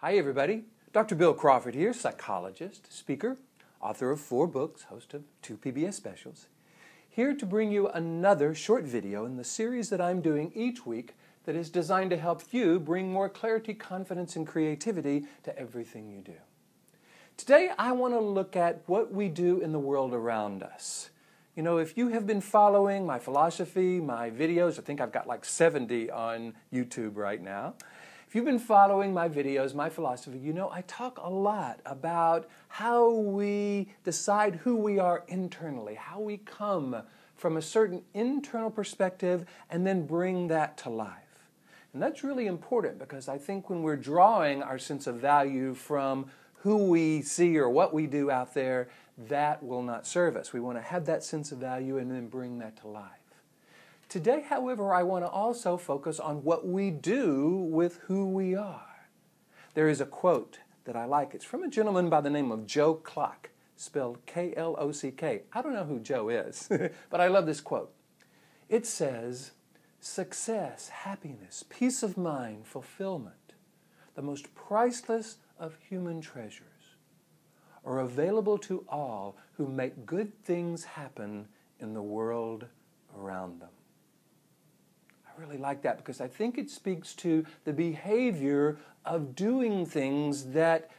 Hi, everybody. Dr. Bill Crawford here, psychologist, speaker, author of four books, host of two PBS specials. Here to bring you another short video in the series that I'm doing each week that is designed to help you bring more clarity, confidence, and creativity to everything you do. Today, I want to look at what we do in the world around us. You know, if you have been following my philosophy, my videos, I think I've got like 70 on YouTube right now. If you've been following my videos, my philosophy, you know I talk a lot about how we decide who we are internally, how we come from a certain internal perspective and then bring that to life. And that's really important because I think when we're drawing our sense of value from who we see or what we do out there, that will not serve us. We want to have that sense of value and then bring that to life. Today, however, I want to also focus on what we do with who we are. There is a quote that I like. It's from a gentleman by the name of Joe Klock, spelled K L O C K. I don't know who Joe is, but I love this quote. It says, success, happiness, peace of mind, fulfillment, the most priceless of human treasures, are available to all who make good things happen in the world around them. Really like that because I think it speaks to the behavior of doing things that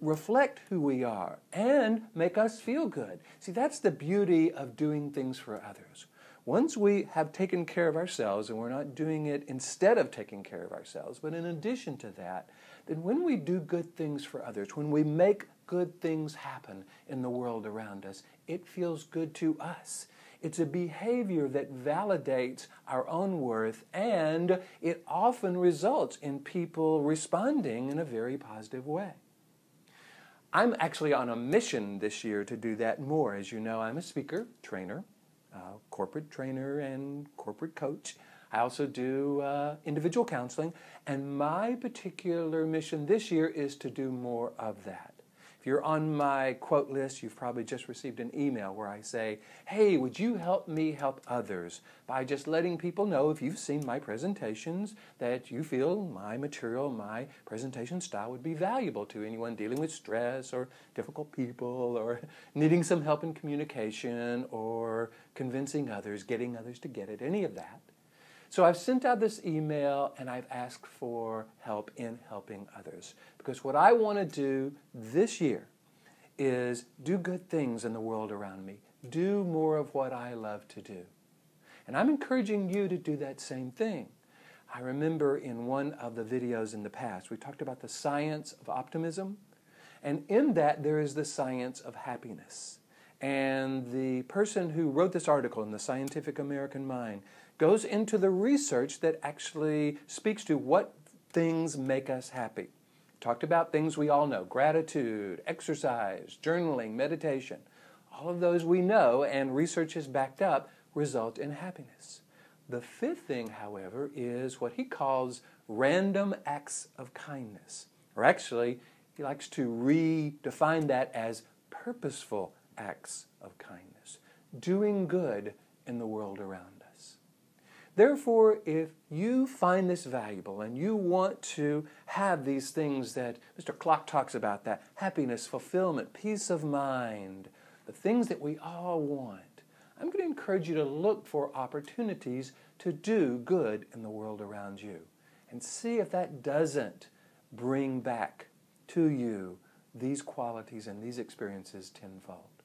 reflect who we are and make us feel good. See, that's the beauty of doing things for others. Once we have taken care of ourselves and we're not doing it instead of taking care of ourselves, but in addition to that, then when we do good things for others, when we make good things happen in the world around us, it feels good to us. It's a behavior that validates our own worth and it often results in people responding in a very positive way. I'm actually on a mission this year to do that more. As you know, I'm a speaker, trainer, uh, corporate trainer and corporate coach. I also do uh, individual counseling, and my particular mission this year is to do more of that. If you're on my quote list, you've probably just received an email where I say, Hey, would you help me help others by just letting people know if you've seen my presentations that you feel my material, my presentation style would be valuable to anyone dealing with stress or difficult people or needing some help in communication or convincing others, getting others to get it, any of that. So I've sent out this email and I've asked for help in helping others. Because what I want to do this year is do good things in the world around me, do more of what I love to do. And I'm encouraging you to do that same thing. I remember in one of the videos in the past, we talked about the science of optimism. And in that, there is the science of happiness. And the person who wrote this article in the Scientific American Mind goes into the research that actually speaks to what things make us happy. Talked about things we all know gratitude, exercise, journaling, meditation. All of those we know, and research has backed up, result in happiness. The fifth thing, however, is what he calls random acts of kindness. Or actually, he likes to redefine that as purposeful acts of kindness, doing good in the world around Therefore, if you find this valuable and you want to have these things that Mr. Klock talks about that happiness, fulfillment, peace of mind, the things that we all want, I'm going to encourage you to look for opportunities to do good in the world around you and see if that doesn't bring back to you these qualities and these experiences tenfold.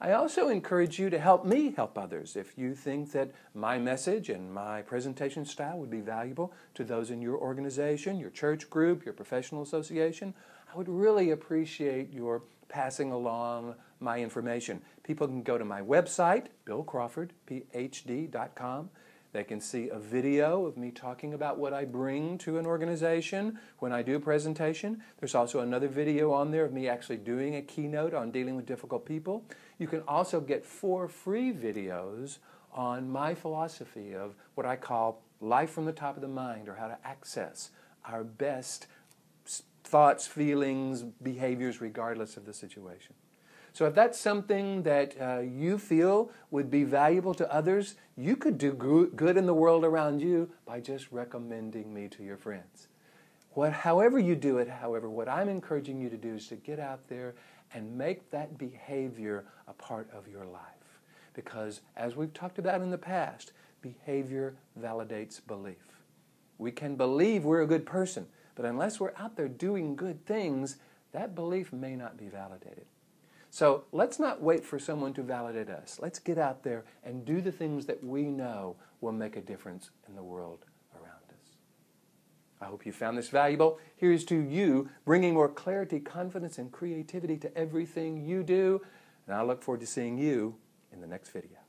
I also encourage you to help me help others. If you think that my message and my presentation style would be valuable to those in your organization, your church group, your professional association, I would really appreciate your passing along my information. People can go to my website, billcrawfordphd.com. They can see a video of me talking about what I bring to an organization when I do a presentation. There's also another video on there of me actually doing a keynote on dealing with difficult people. You can also get four free videos on my philosophy of what I call life from the top of the mind or how to access our best thoughts, feelings, behaviors, regardless of the situation. So if that's something that uh, you feel would be valuable to others, you could do good in the world around you by just recommending me to your friends. what, however you do it, however, what I'm encouraging you to do is to get out there and make that behavior a part of your life. Because as we've talked about in the past, behavior validates belief. We can believe we're a good person, but unless we're out there doing good things, that belief may not be validated. So let's not wait for someone to validate us. Let's get out there and do the things that we know will make a difference in the world. I hope you found this valuable. Here's to you bringing more clarity, confidence, and creativity to everything you do. And I look forward to seeing you in the next video.